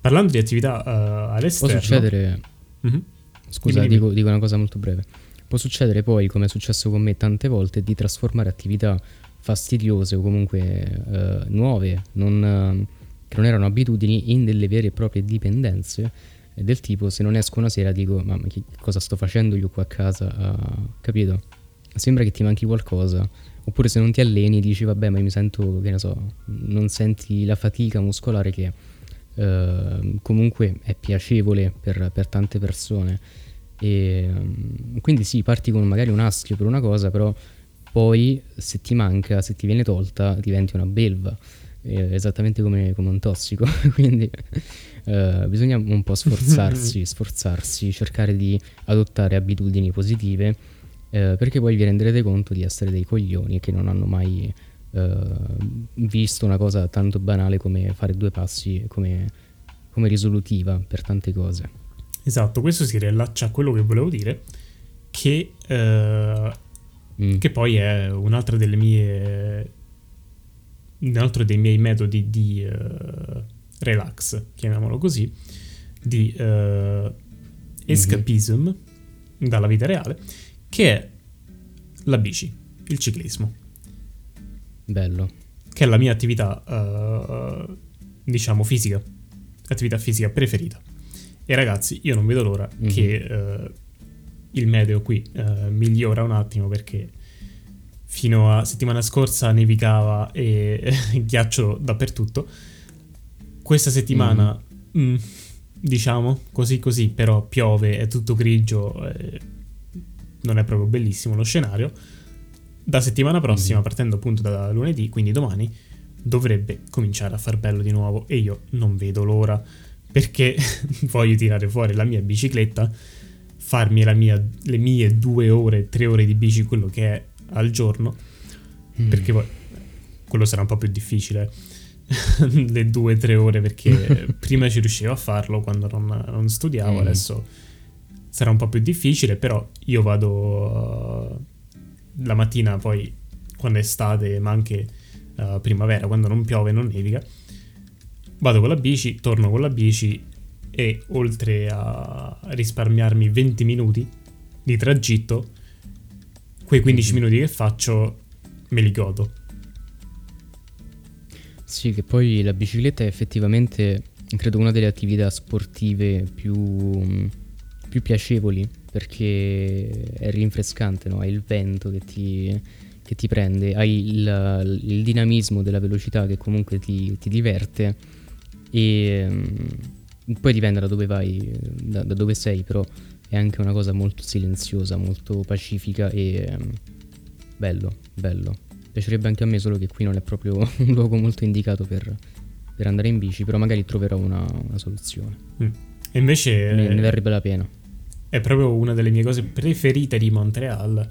Parlando di attività uh, all'esterno... Può succedere... Mm-hmm. Scusa, dimmi, dimmi. Dico, dico una cosa molto breve. Può succedere poi, come è successo con me tante volte, di trasformare attività fastidiose o comunque uh, nuove, non, uh, che non erano abitudini, in delle vere e proprie dipendenze. Del tipo, se non esco una sera dico, ma che cosa sto facendo io qua a casa? Uh, capito? Sembra che ti manchi qualcosa. Oppure se non ti alleni dici, vabbè, ma mi sento, che ne so, non senti la fatica muscolare che comunque è piacevole per, per tante persone. E, um, quindi sì, parti con magari un astio per una cosa, però poi se ti manca, se ti viene tolta, diventi una belva, eh, esattamente come, come, un tossico. quindi uh, bisogna un po' sforzarsi, sforzarsi, cercare di adottare abitudini positive, uh, perché poi vi renderete conto di essere dei coglioni che non hanno mai uh, visto una cosa tanto banale come fare due passi come, come risolutiva per tante cose. Esatto, questo si riallaccia a quello che volevo dire, che, eh, mm. che poi è un'altra delle mie... un altro dei miei metodi di uh, relax, chiamiamolo così, di uh, escapism mm-hmm. dalla vita reale, che è la bici, il ciclismo. Bello. Che è la mia attività, uh, diciamo, fisica, attività fisica preferita. E ragazzi, io non vedo l'ora mm-hmm. che uh, il meteo qui uh, migliora un attimo perché fino a settimana scorsa nevicava e ghiaccio dappertutto. Questa settimana, mm. Mm, diciamo così così, però piove, è tutto grigio, eh, non è proprio bellissimo lo scenario. Da settimana prossima, mm. partendo appunto da lunedì, quindi domani, dovrebbe cominciare a far bello di nuovo e io non vedo l'ora perché voglio tirare fuori la mia bicicletta, farmi mia, le mie due ore, tre ore di bici, quello che è al giorno, mm. perché poi quello sarà un po' più difficile. le due tre ore perché prima ci riuscivo a farlo quando non, non studiavo, mm. adesso sarà un po' più difficile, però io vado uh, la mattina poi quando è estate, ma anche uh, primavera, quando non piove, non nevica vado con la bici, torno con la bici e oltre a risparmiarmi 20 minuti di tragitto, quei 15 minuti che faccio me li godo. Sì, che poi la bicicletta è effettivamente, credo, una delle attività sportive più, più piacevoli perché è rinfrescante, no? hai il vento che ti, che ti prende, hai il, il, dinamismo della velocità che comunque ti, ti diverte e poi dipende da dove vai, da, da, dove sei, però è anche una cosa molto silenziosa, molto pacifica e um, bello, bello. Piacerebbe anche a me, solo che qui non è proprio un luogo molto indicato per, per andare in bici, però magari troverò una, una soluzione. Mm. E invece... Ne, ne verrebbe la pena. È proprio una delle mie cose preferite di Montreal,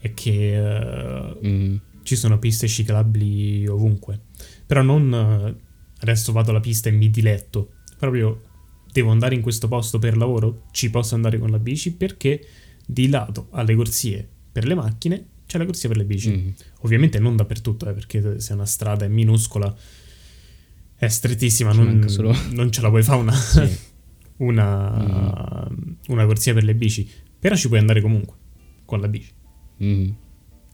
è che uh, mm. ci sono piste ciclabili ovunque. Però non uh, adesso vado alla pista e mi diletto. Proprio devo andare in questo posto per lavoro, ci posso andare con la bici perché di lato alle corsie per le macchine c'è la corsia per le bici. Mm. Ovviamente non dappertutto, eh, perché se una strada è minuscola, è strettissima, non, non, ce la puoi fare una, sì. una, mm. una, corsia per le bici. Però ci puoi andare comunque con la bici. Mm.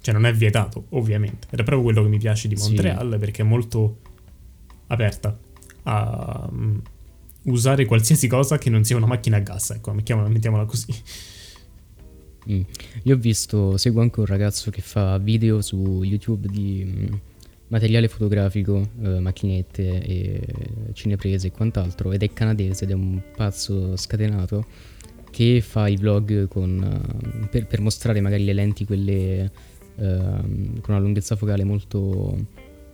Cioè non è vietato, ovviamente. È proprio quello che mi piace di Montreal, sì. perché è molto aperta a um, usare qualsiasi cosa che non sia una macchina a gas, ecco, mettiamola, mettiamola così. Mm. Io ho visto, seguo anche un ragazzo che fa video su YouTube di mm, materiale fotografico, eh, macchinette e cineprese e quant'altro, ed è canadese ed è un pazzo scatenato che fa i vlog con, uh, per, per, mostrare magari le lenti, quelle uh, con una lunghezza focale molto,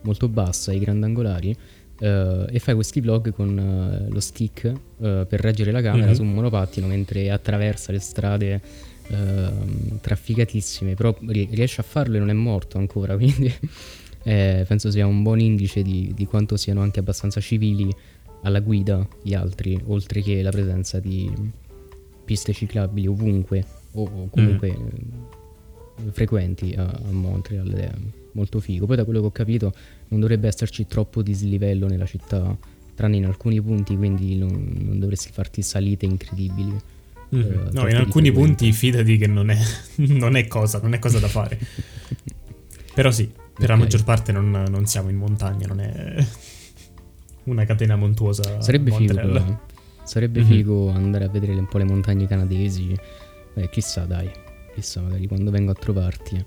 molto bassa, i grandangolari Uh, e fai questi vlog con uh, lo stick uh, per reggere la camera mm-hmm. su un monopattino mentre attraversa le strade trafficatissime, però riesce a farlo e non è morto ancora, quindi eh, penso sia un buon indice di, di, quanto siano anche abbastanza civili alla guida gli altri, oltre che la presenza di piste ciclabili ovunque o, o comunque mm. Frequenti a, a Montreal. molto figo. Poi da quello che ho capito non dovrebbe esserci troppo dislivello nella città, tranne in alcuni punti, quindi non, non dovresti farti salite incredibili. Mm. Eh, no, in alcuni punti fidati che non è, non è, cosa, non è cosa da fare. Però sì, per okay. la maggior parte non, non, siamo in montagna, non è una catena montuosa. Sarebbe figo, però. Sarebbe mm-hmm. figo andare a vedere un po' le montagne canadesi. Eh, chissà, dai, chissà, magari quando vengo a trovarti.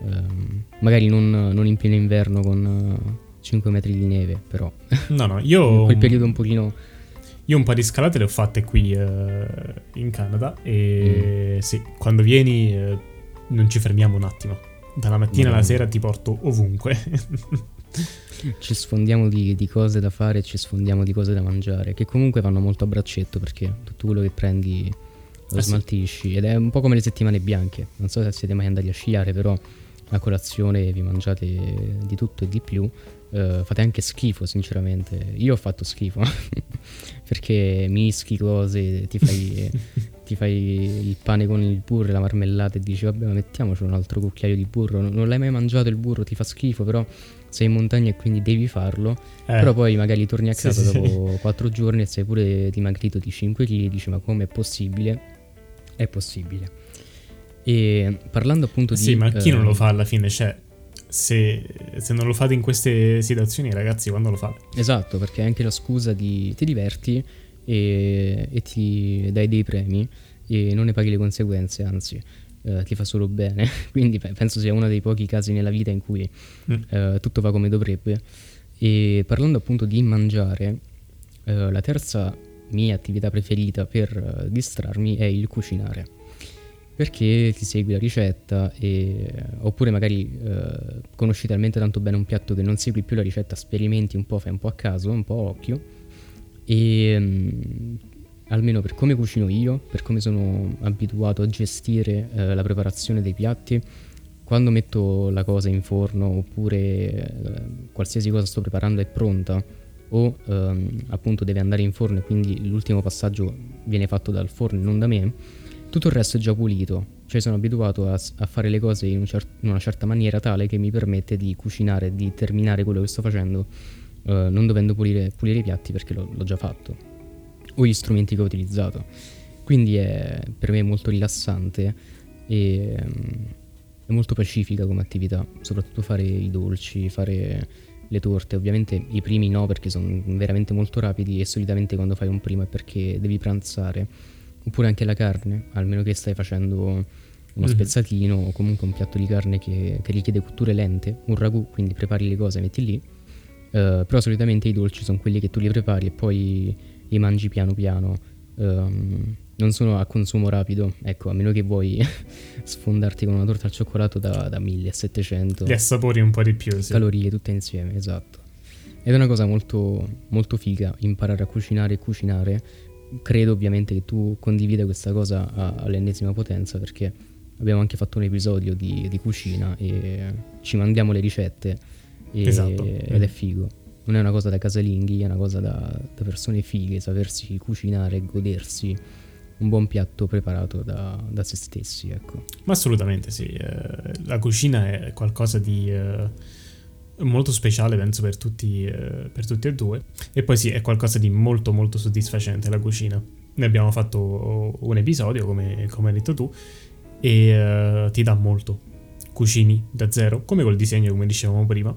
Um, magari non, non, in pieno inverno con uh, 5 metri di neve, però. No, no, io. in quel periodo un pochino. Io un po' di scalate le ho fatte qui uh, in Canada e mm. sì, quando vieni uh, non ci fermiamo un attimo. Dalla mattina alla sera ti porto ovunque. ci sfondiamo di, di, cose da fare ci sfondiamo di cose da mangiare, che comunque vanno molto a braccetto perché tutto quello che prendi lo eh smaltisci sì. ed è un po' come le settimane bianche. Non so se siete mai andati a sciare, però a colazione vi mangiate di tutto e di più. Uh, fate anche schifo, sinceramente. Io ho fatto schifo perché mischi cose, ti fai, ti fai, il pane con il burro e la marmellata e dici vabbè ma mettiamoci un altro cucchiaio di burro. Non, non l'hai mai mangiato il burro, ti fa schifo, però sei in montagna e quindi devi farlo. Eh. Però poi magari torni a casa sì, dopo sì. 4 giorni e sei pure dimagrito di 5 kg dici ma come è possibile? È possibile. E parlando appunto sì, di... Sì, ma chi eh, non lo fa alla fine? Cioè, se, se, non lo fate in queste situazioni, ragazzi, quando lo fate? Esatto, perché è anche la scusa di ti diverti e, e ti dai dei premi e non ne paghi le conseguenze, anzi. Uh, ti fa solo bene. Quindi penso sia uno dei pochi casi nella vita in cui mm. uh, tutto va come dovrebbe. E parlando appunto di mangiare, uh, la terza mia attività preferita per distrarmi è il cucinare. Perché ti segui la ricetta e, oppure magari eh, conosci talmente tanto bene un piatto che non segui più la ricetta, sperimenti un po', fai un po' a caso, un po' a occhio. E mh, mm, almeno per come cucino io, per come sono abituato a gestire eh, la preparazione dei piatti, quando metto la cosa in forno oppure eh, qualsiasi cosa sto preparando è pronta o ehm, appunto deve andare in forno e quindi l'ultimo passaggio viene fatto dal forno e non da me, tutto il resto è già pulito, cioè sono abituato a, a fare le cose in, un cer- in, una certa maniera tale che mi permette di cucinare, di terminare quello che sto facendo, uh, non dovendo pulire, pulire, i piatti perché l'ho, l'ho, già fatto, o gli strumenti che ho utilizzato. Quindi è per me molto rilassante e um, è molto pacifica come attività, soprattutto fare i dolci, fare le torte. Ovviamente i primi no perché sono veramente molto rapidi e solitamente quando fai un primo è perché devi pranzare oppure anche la carne, almeno che stai facendo uno mm-hmm. spezzatino o comunque un piatto di carne che, che, richiede cotture lente, un ragù, quindi prepari le cose e metti lì. Uh, però solitamente i dolci sono quelli che tu li prepari e poi li mangi piano piano. Um, non sono a consumo rapido, ecco, a meno che vuoi sfondarti con una torta al cioccolato da, da 1700. Li assapori un po' di più, sì. Calorie tutte insieme, esatto. Ed è una cosa molto, molto figa imparare a cucinare e cucinare credo ovviamente che tu condivida questa cosa all'ennesima potenza perché abbiamo anche fatto un episodio di, di cucina e ci mandiamo le ricette e, esatto. ed è figo. Non è una cosa da casalinghi, è una cosa da, da persone fighe, sapersi cucinare e godersi un buon piatto preparato da, da se stessi. Ecco. Ma assolutamente sì, eh, la cucina è qualcosa di... Eh molto speciale penso per tutti, eh, per tutti e due e poi sì è qualcosa di molto molto soddisfacente la cucina ne abbiamo fatto un episodio come, come hai detto tu e uh, ti dà molto cucini da zero come col disegno come dicevamo prima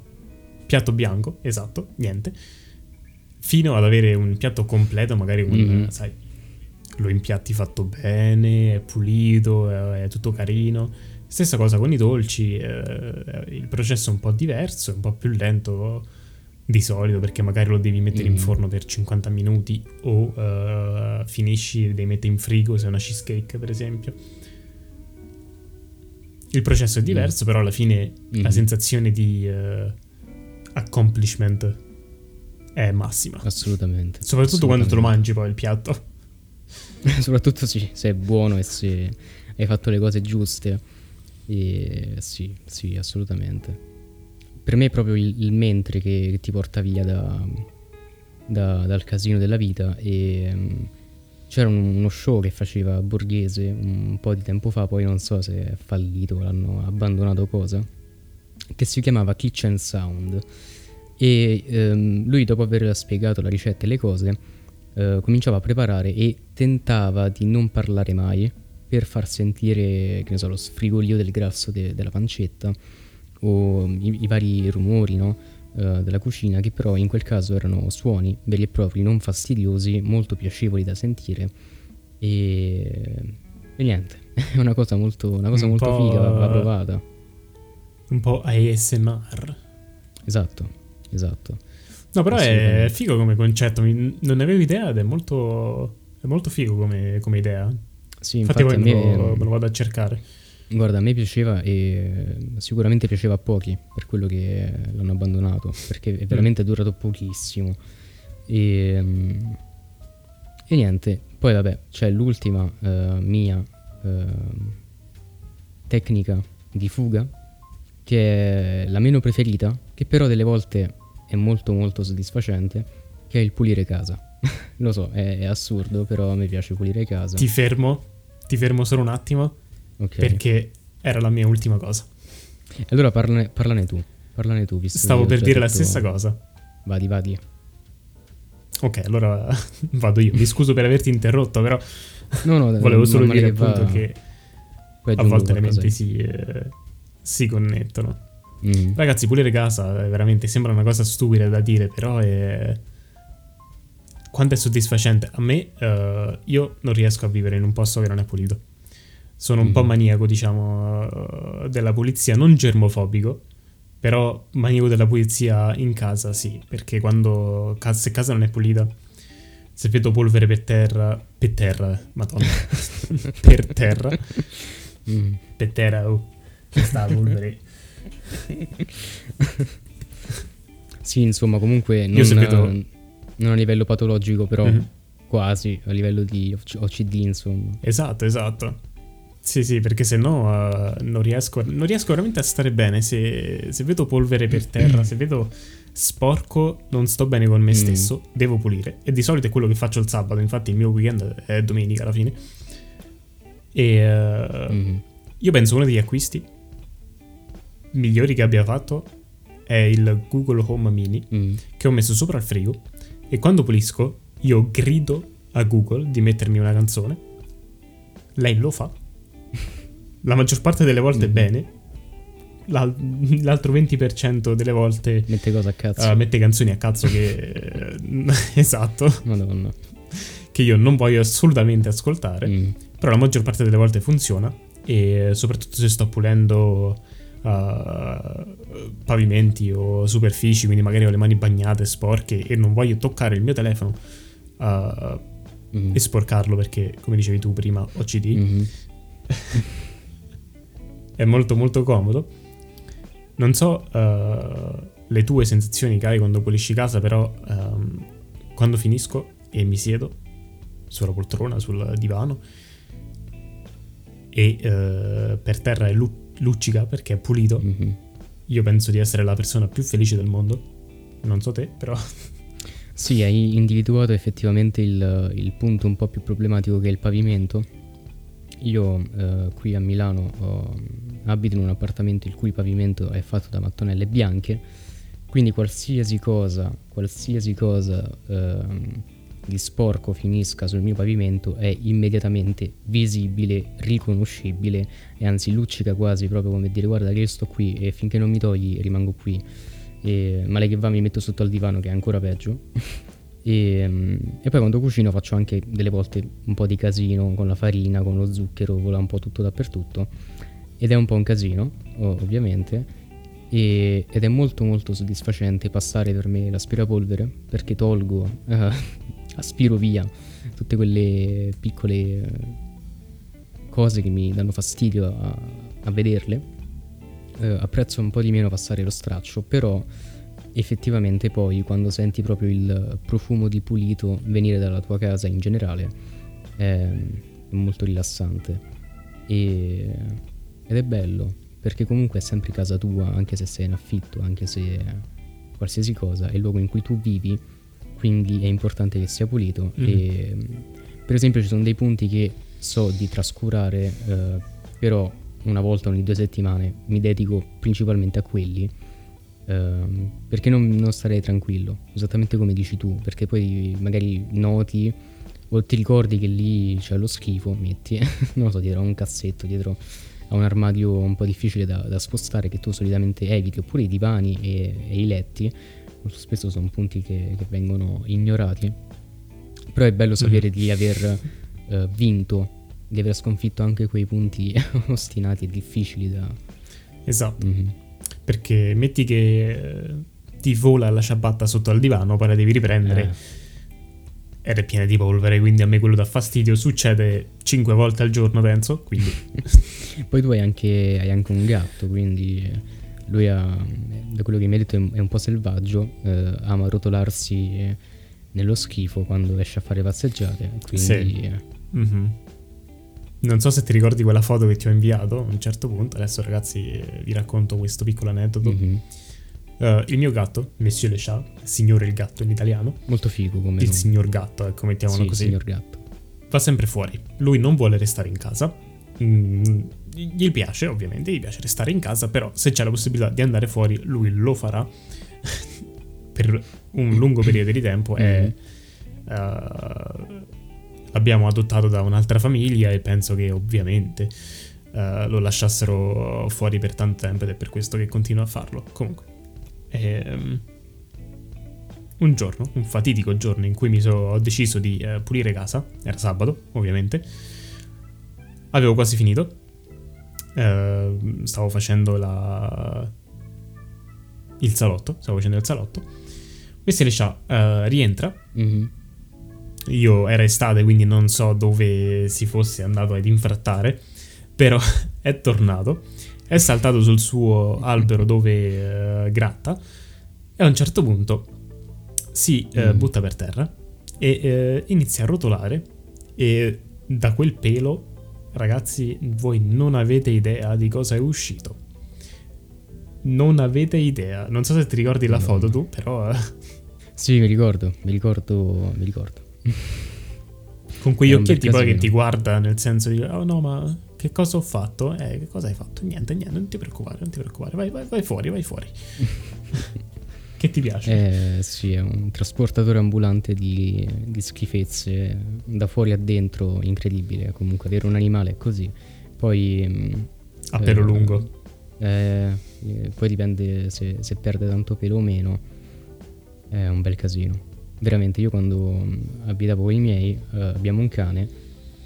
piatto bianco esatto niente fino ad avere un piatto completo magari un mm-hmm. sai lo impiatti fatto bene è pulito è, è tutto carino Stessa cosa con i dolci, eh, il processo è un po' diverso, è un po' più lento di solito perché magari lo devi mettere mm. in forno per 50 minuti o uh, finisci e devi mettere in frigo se è una cheesecake per esempio. Il processo è mm. diverso, mm. però alla fine mm. la sensazione di uh, accomplishment è massima. Assolutamente. Soprattutto Assolutamente. quando te lo mangi poi il piatto. Soprattutto sì, se è buono e se hai fatto le cose giuste. E sì, sì, assolutamente. Per me è proprio il, il mentre che, che, ti porta via da, da, dal casino della vita e um, c'era un, uno show che faceva Borghese un po' di tempo fa, poi non so se è fallito, l'hanno abbandonato cosa. che si chiamava Kitchen Sound e ehm, lui dopo aver spiegato la ricetta e le cose eh, cominciava a preparare e tentava di non parlare mai per far sentire che ne so, lo sfrigolio del grasso de- della pancetta o i, i vari rumori no? uh, della cucina che però in quel caso erano suoni veri e propri, non fastidiosi, molto piacevoli da sentire e, e niente, è una cosa molto, una cosa molto figa, va provata. Un po' ASMR. Esatto, esatto. No, però è figo come concetto, non ne avevo idea ed è molto, è molto figo come, come idea. Sì, infatti, infatti me, lo, me lo vado a cercare. Guarda, a me piaceva e sicuramente piaceva a pochi per quello che l'hanno abbandonato, perché è mm. veramente mm. durato pochissimo. E, e, niente, poi vabbè, c'è l'ultima uh, mia uh, tecnica di fuga, che è la meno preferita, che però delle volte è molto molto soddisfacente, che è il pulire casa. Lo so, è, è assurdo, però a me piace pulire casa. Ti fermo, ti fermo solo un attimo Okay. Perché era la mia ultima cosa. Allora parlane, parlane tu. Parlane tu Stavo per dire la stessa cosa. Vadi, vadi. Ok, allora vado io. Mi scuso per averti interrotto, però no, no, volevo solo dire appunto va... che a volte le menti si, eh, si connettono. Mm. Ragazzi, pulire casa veramente sembra una cosa stupida da dire, però è... Quanto è soddisfacente. A me, uh, io non riesco a vivere in un posto che non è pulito. Sono un mm. po' maniaco, diciamo, della pulizia, non germofobico, però maniaco della pulizia in casa, sì, perché quando se casa non è pulita, se vedo polvere per terra, per terra, madonna, per terra, mm. per terra, oh, sta polvere. sì, insomma, comunque non, vedo... non a livello patologico, però mm-hmm. quasi a livello di OCD, insomma. Esatto, esatto. Sì, sì, perché se no uh, non, riesco, non, riesco, veramente a stare bene. Se, se, vedo polvere per terra, se vedo sporco, non sto bene con me mm. stesso, devo pulire. E di solito è quello che faccio il sabato, infatti il mio weekend è domenica alla fine. E uh, mm. io penso uno degli acquisti migliori che abbia fatto è il Google Home Mini, mm. che ho messo sopra il frigo. E quando pulisco, io grido a Google di mettermi una canzone. Lei lo fa la maggior parte delle volte mm-hmm. bene. L'al- l'altro 20% delle volte mette cosa a cazzo. Uh, mette canzoni a cazzo che esatto. Madonna. Che io non voglio assolutamente ascoltare. Mm. Però la maggior parte delle volte funziona. E soprattutto se sto pulendo uh, pavimenti o superfici, quindi magari ho le mani bagnate, sporche e non voglio toccare il mio telefono uh, mm. e sporcarlo perché, come dicevi tu prima, OCD. Mm-hmm. è molto molto comodo. Non so uh, le tue sensazioni che hai quando pulisci casa, però um, quando finisco e mi siedo sulla poltrona, sul divano e uh, per terra è lu- luccica perché è pulito, mm-hmm. io penso di essere la persona più felice del mondo. Non so te, però... Sì, hai individuato effettivamente il, il punto un po' più problematico che è il pavimento io eh, qui a Milano ho, abito in un appartamento il cui pavimento è fatto da mattonelle bianche, quindi qualsiasi cosa, qualsiasi cosa eh, di sporco finisca sul mio pavimento è immediatamente visibile, riconoscibile e anzi luccica quasi proprio come dire guarda che io sto qui e finché non mi togli rimango qui. E, male che va mi metto sotto al divano che è ancora peggio. E, e, poi quando cucino faccio anche delle volte un po' di casino con la farina, con lo zucchero, vola un po' tutto dappertutto. Ed è un po' un casino, ovviamente. E, ed è molto molto soddisfacente passare per me l'aspirapolvere perché tolgo, eh, aspiro via tutte quelle piccole eh, cose che mi danno fastidio a, a vederle. Eh, apprezzo un po' di meno passare lo straccio, però effettivamente poi quando senti proprio il profumo di pulito venire dalla tua casa in generale è, molto rilassante e, ed è bello perché comunque è sempre casa tua anche se sei in affitto anche se qualsiasi cosa è il luogo in cui tu vivi quindi è importante che sia pulito mm. e per esempio ci sono dei punti che so di trascurare eh, però una volta ogni due settimane mi dedico principalmente a quelli ehm, perché non, non starei tranquillo, esattamente come dici tu, perché poi magari noti o ti ricordi che lì c'è lo schifo, metti, non lo so, dietro a un cassetto, dietro a un armadio un po' difficile da, da spostare che tu solitamente eviti, oppure i divani e, e i letti, spesso sono punti che, che, vengono ignorati, però è bello sapere mm. di aver uh, vinto, di aver sconfitto anche quei punti ostinati e difficili da... Esatto, mm-hmm. perché metti che eh, ti vola la ciabatta sotto al divano, poi la devi riprendere. Eh ed è piena di polvere, quindi a me quello dà fastidio. Succede 5 volte al giorno, penso. Quindi. Poi tu hai anche, hai anche, un gatto, quindi lui ha, da quello che mi hai detto è un po' selvaggio, eh, ama rotolarsi nello schifo quando esce a fare passeggiate. Quindi... Sì. Mm-hmm. Non so se ti ricordi quella foto che ti ho inviato a un certo punto. Adesso, ragazzi, vi racconto questo piccolo aneddoto. Mm-hmm. Uh, il mio gatto, Monsieur Le Chat, signore il gatto in italiano. Molto figo come Il nome. signor gatto, ecco, mettiamolo sì, così. signor gatto. Va sempre fuori. Lui non vuole restare in casa. Mm, gli piace, ovviamente, gli piace restare in casa, però se c'è la possibilità di andare fuori, lui lo farà per un lungo periodo di tempo e uh, l'abbiamo adottato da un'altra famiglia e penso che ovviamente uh, lo lasciassero fuori per tanto tempo ed è per questo che continua a farlo. Comunque. E, um, un giorno, un fatidico giorno in cui mi so, ho deciso di uh, pulire casa, era sabato ovviamente, avevo quasi finito, uh, stavo facendo la... il salotto, stavo facendo il salotto, Messi Sha uh, rientra, mm-hmm. io era estate quindi non so dove si fosse andato ad infrattare, però è tornato è saltato sul suo albero dove uh, gratta e a un certo punto si uh, mm. butta per terra e uh, inizia a rotolare e da quel pelo, ragazzi, voi non avete idea di cosa è uscito. Non avete idea. Non so se ti ricordi la no. foto tu, però... sì, mi ricordo, mi ricordo, mi ricordo. Con quegli occhietti poi che ti guarda nel senso di, oh no, ma che cosa ho fatto? Eh, che cosa hai fatto? Niente, niente, non ti preoccupare, non ti preoccupare. Vai, vai, vai fuori, vai fuori. che ti piace? Eh, sì, è un trasportatore ambulante di, di schifezze da fuori a dentro, incredibile. Comunque, avere un animale è così. Poi... Mm, a pelo eh, lungo. Eh, eh, poi dipende se, se perde tanto pelo o meno. È un bel casino veramente io quando mm, abitavo con i miei uh, abbiamo un cane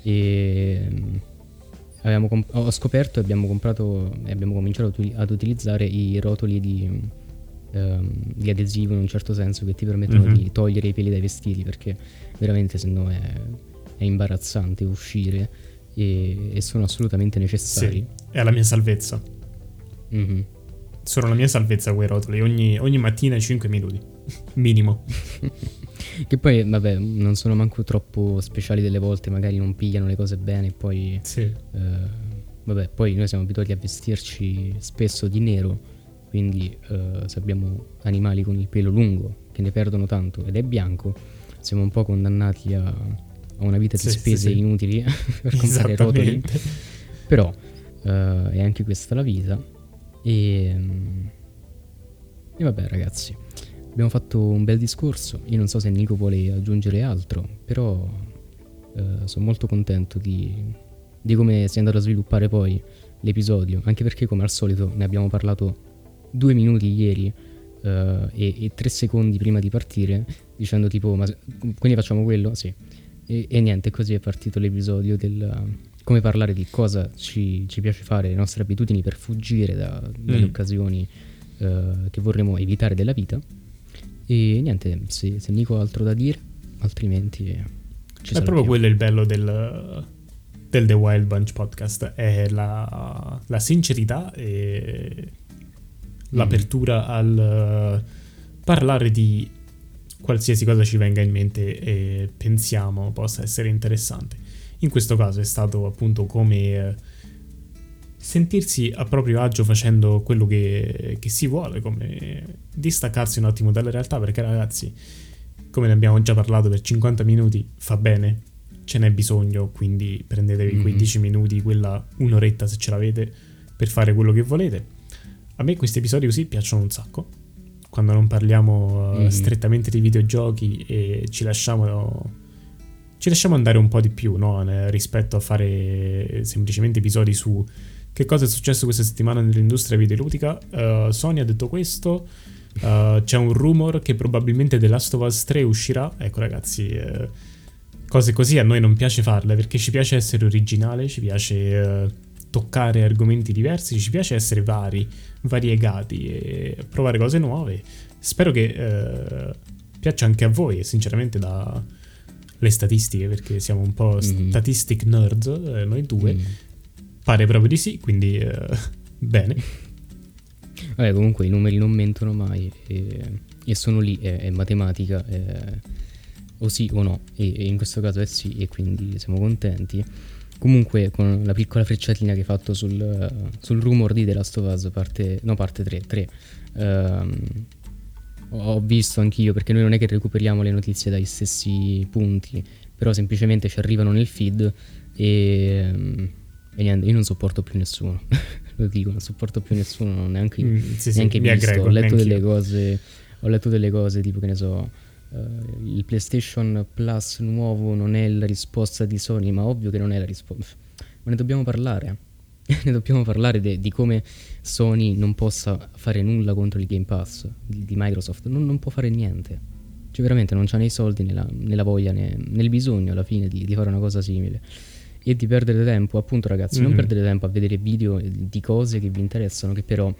e mm, comp- ho scoperto e abbiamo comprato e abbiamo cominciato ad utilizzare i rotoli di, um, di, adesivo in un certo senso che ti permettono mm-hmm. di togliere i peli dai vestiti perché veramente se no è, è imbarazzante uscire e, e, sono assolutamente necessari. Sì, è la mia salvezza. Mm-hmm. Sono la mia salvezza quei rotoli ogni, ogni mattina 5 minuti, minimo. che poi, vabbè, non sono manco troppo speciali delle volte, magari non pigliano le cose bene e poi... Sì. Eh, vabbè, poi noi siamo abituati a vestirci spesso di nero, quindi eh, se abbiamo animali con il pelo lungo, che ne perdono tanto, ed è bianco, siamo un po' condannati a, a una vita di sì, spese sì, inutili per comprare rotoli. Però eh, è anche questa la vita. E, e vabbè ragazzi, Abbiamo fatto un bel discorso, io non so se Nico vuole aggiungere altro, però eh, sono molto contento di, di come si è andato a sviluppare poi l'episodio, anche perché come al solito ne abbiamo parlato due minuti ieri uh, e, e, tre secondi prima di partire, dicendo tipo, ma quindi facciamo quello? Sì. E, e niente, così è partito l'episodio del come parlare di cosa ci, ci piace fare, le nostre abitudini per fuggire da, dalle mm. occasioni uh, che vorremmo evitare della vita. E niente, se, se Nico ha altro da dire, altrimenti ci È proprio quello il bello del, del, The Wild Bunch podcast, è la, la sincerità e l'apertura al parlare di qualsiasi cosa ci venga in mente e pensiamo possa essere interessante. In questo caso è stato appunto come sentirsi a proprio agio facendo quello che, che, si vuole, come distaccarsi un attimo dalla realtà, perché ragazzi, come ne abbiamo già parlato per 50 minuti, fa bene, ce n'è bisogno, quindi prendetevi mm-hmm. quei 10 minuti, quella un'oretta se ce l'avete, per fare quello che volete. A me questi episodi così piacciono un sacco. Quando non parliamo mm. strettamente di videogiochi e ci lasciamo, ci lasciamo andare un po' di più no? rispetto a fare semplicemente episodi su che cosa è successo questa settimana nell'industria videoludica. Uh, Sony ha detto questo. Uh, c'è un rumor che probabilmente The Last of Us 3 uscirà. Ecco, ragazzi. Uh, cose così a noi non piace farle perché ci piace essere originale, ci piace uh, toccare argomenti diversi, ci piace essere vari, variegati e provare cose nuove. Spero che uh, piaccia anche a voi, sinceramente, dalle statistiche, perché siamo un po' mm-hmm. statistic nerds, eh, noi due. Mm. Pare proprio di sì, quindi uh, bene. Vabbè, comunque i numeri non mentono mai e, e sono lì, è, è matematica. È o sì o no, e, e in questo caso è sì, e quindi siamo contenti. Comunque, con la piccola frecciatina che hai fatto sul, sul rumor di The Last of Us, parte, no, parte 3, 3 ehm, ho visto anch'io, perché noi non è che recuperiamo le notizie dai stessi punti, però semplicemente ci arrivano nel feed e, e niente, io non sopporto più nessuno. Lo dico, non sopporto più nessuno, neanche, mm, sì, neanche sì, visto. Aggrego, ho letto delle cose, ho letto delle cose tipo che ne so uh, il PlayStation Plus nuovo non è la risposta di Sony, ma ovvio che non è la risposta. Ma ne dobbiamo parlare. ne dobbiamo parlare de- di come Sony non possa fare nulla contro il Game Pass di, di Microsoft. Non, non, può fare niente. Cioè, veramente non c'ha né i soldi, né la, né la voglia, né, né, il bisogno alla fine di, di, fare una cosa simile. E di perdere tempo, appunto, ragazzi, mm-hmm. non perdere tempo a vedere video di cose che vi interessano, che però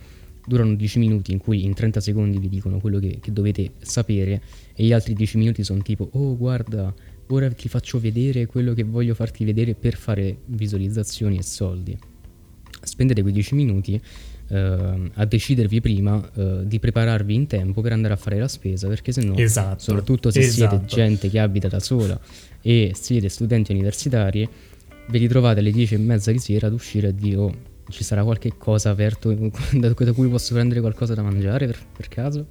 durano 10 minuti in cui in 30 secondi vi dicono quello che, che dovete sapere e gli altri 10 minuti sono tipo oh guarda ora ti faccio vedere quello che voglio farti vedere per fare visualizzazioni e soldi. Spendete quei 10 minuti Uh, a decidervi prima uh, di prepararvi in tempo per andare a fare la spesa perché se no esatto, soprattutto se esatto. siete gente che abita da sola e siete studenti universitari vi ritrovate alle 10 e mezza di sera ad uscire e dire oh ci sarà qualche cosa aperto da, cui posso prendere qualcosa da mangiare per, per caso?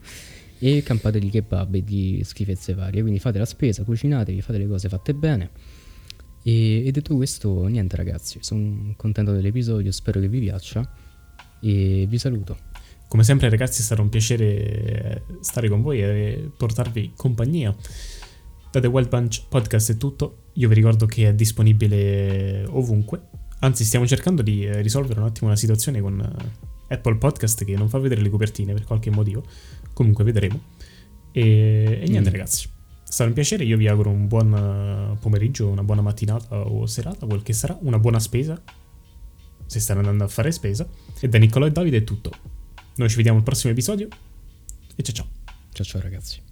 E campate di kebab e di schifezze varie. Quindi fate la spesa, cucinatevi, fate le cose fatte bene. E, e detto questo, niente ragazzi, sono contento dell'episodio, spero che vi piaccia e vi saluto. Come sempre ragazzi stato un piacere stare con voi e portarvi compagnia. Da The Wild Bunch Podcast è tutto, io vi ricordo che è disponibile ovunque Anzi, stiamo cercando di eh, risolvere un attimo una situazione con eh, Apple Podcast che non fa vedere le copertine per qualche motivo. Comunque vedremo. E, e niente, mm. ragazzi. È stato un piacere. Io vi auguro un buon eh, pomeriggio, una buona mattinata o serata, quel che sarà. Una buona spesa. Se state andando a fare spesa. E da Niccolò e Davide è tutto. Noi ci vediamo al prossimo episodio. E ciao ciao. Ciao ciao, ragazzi.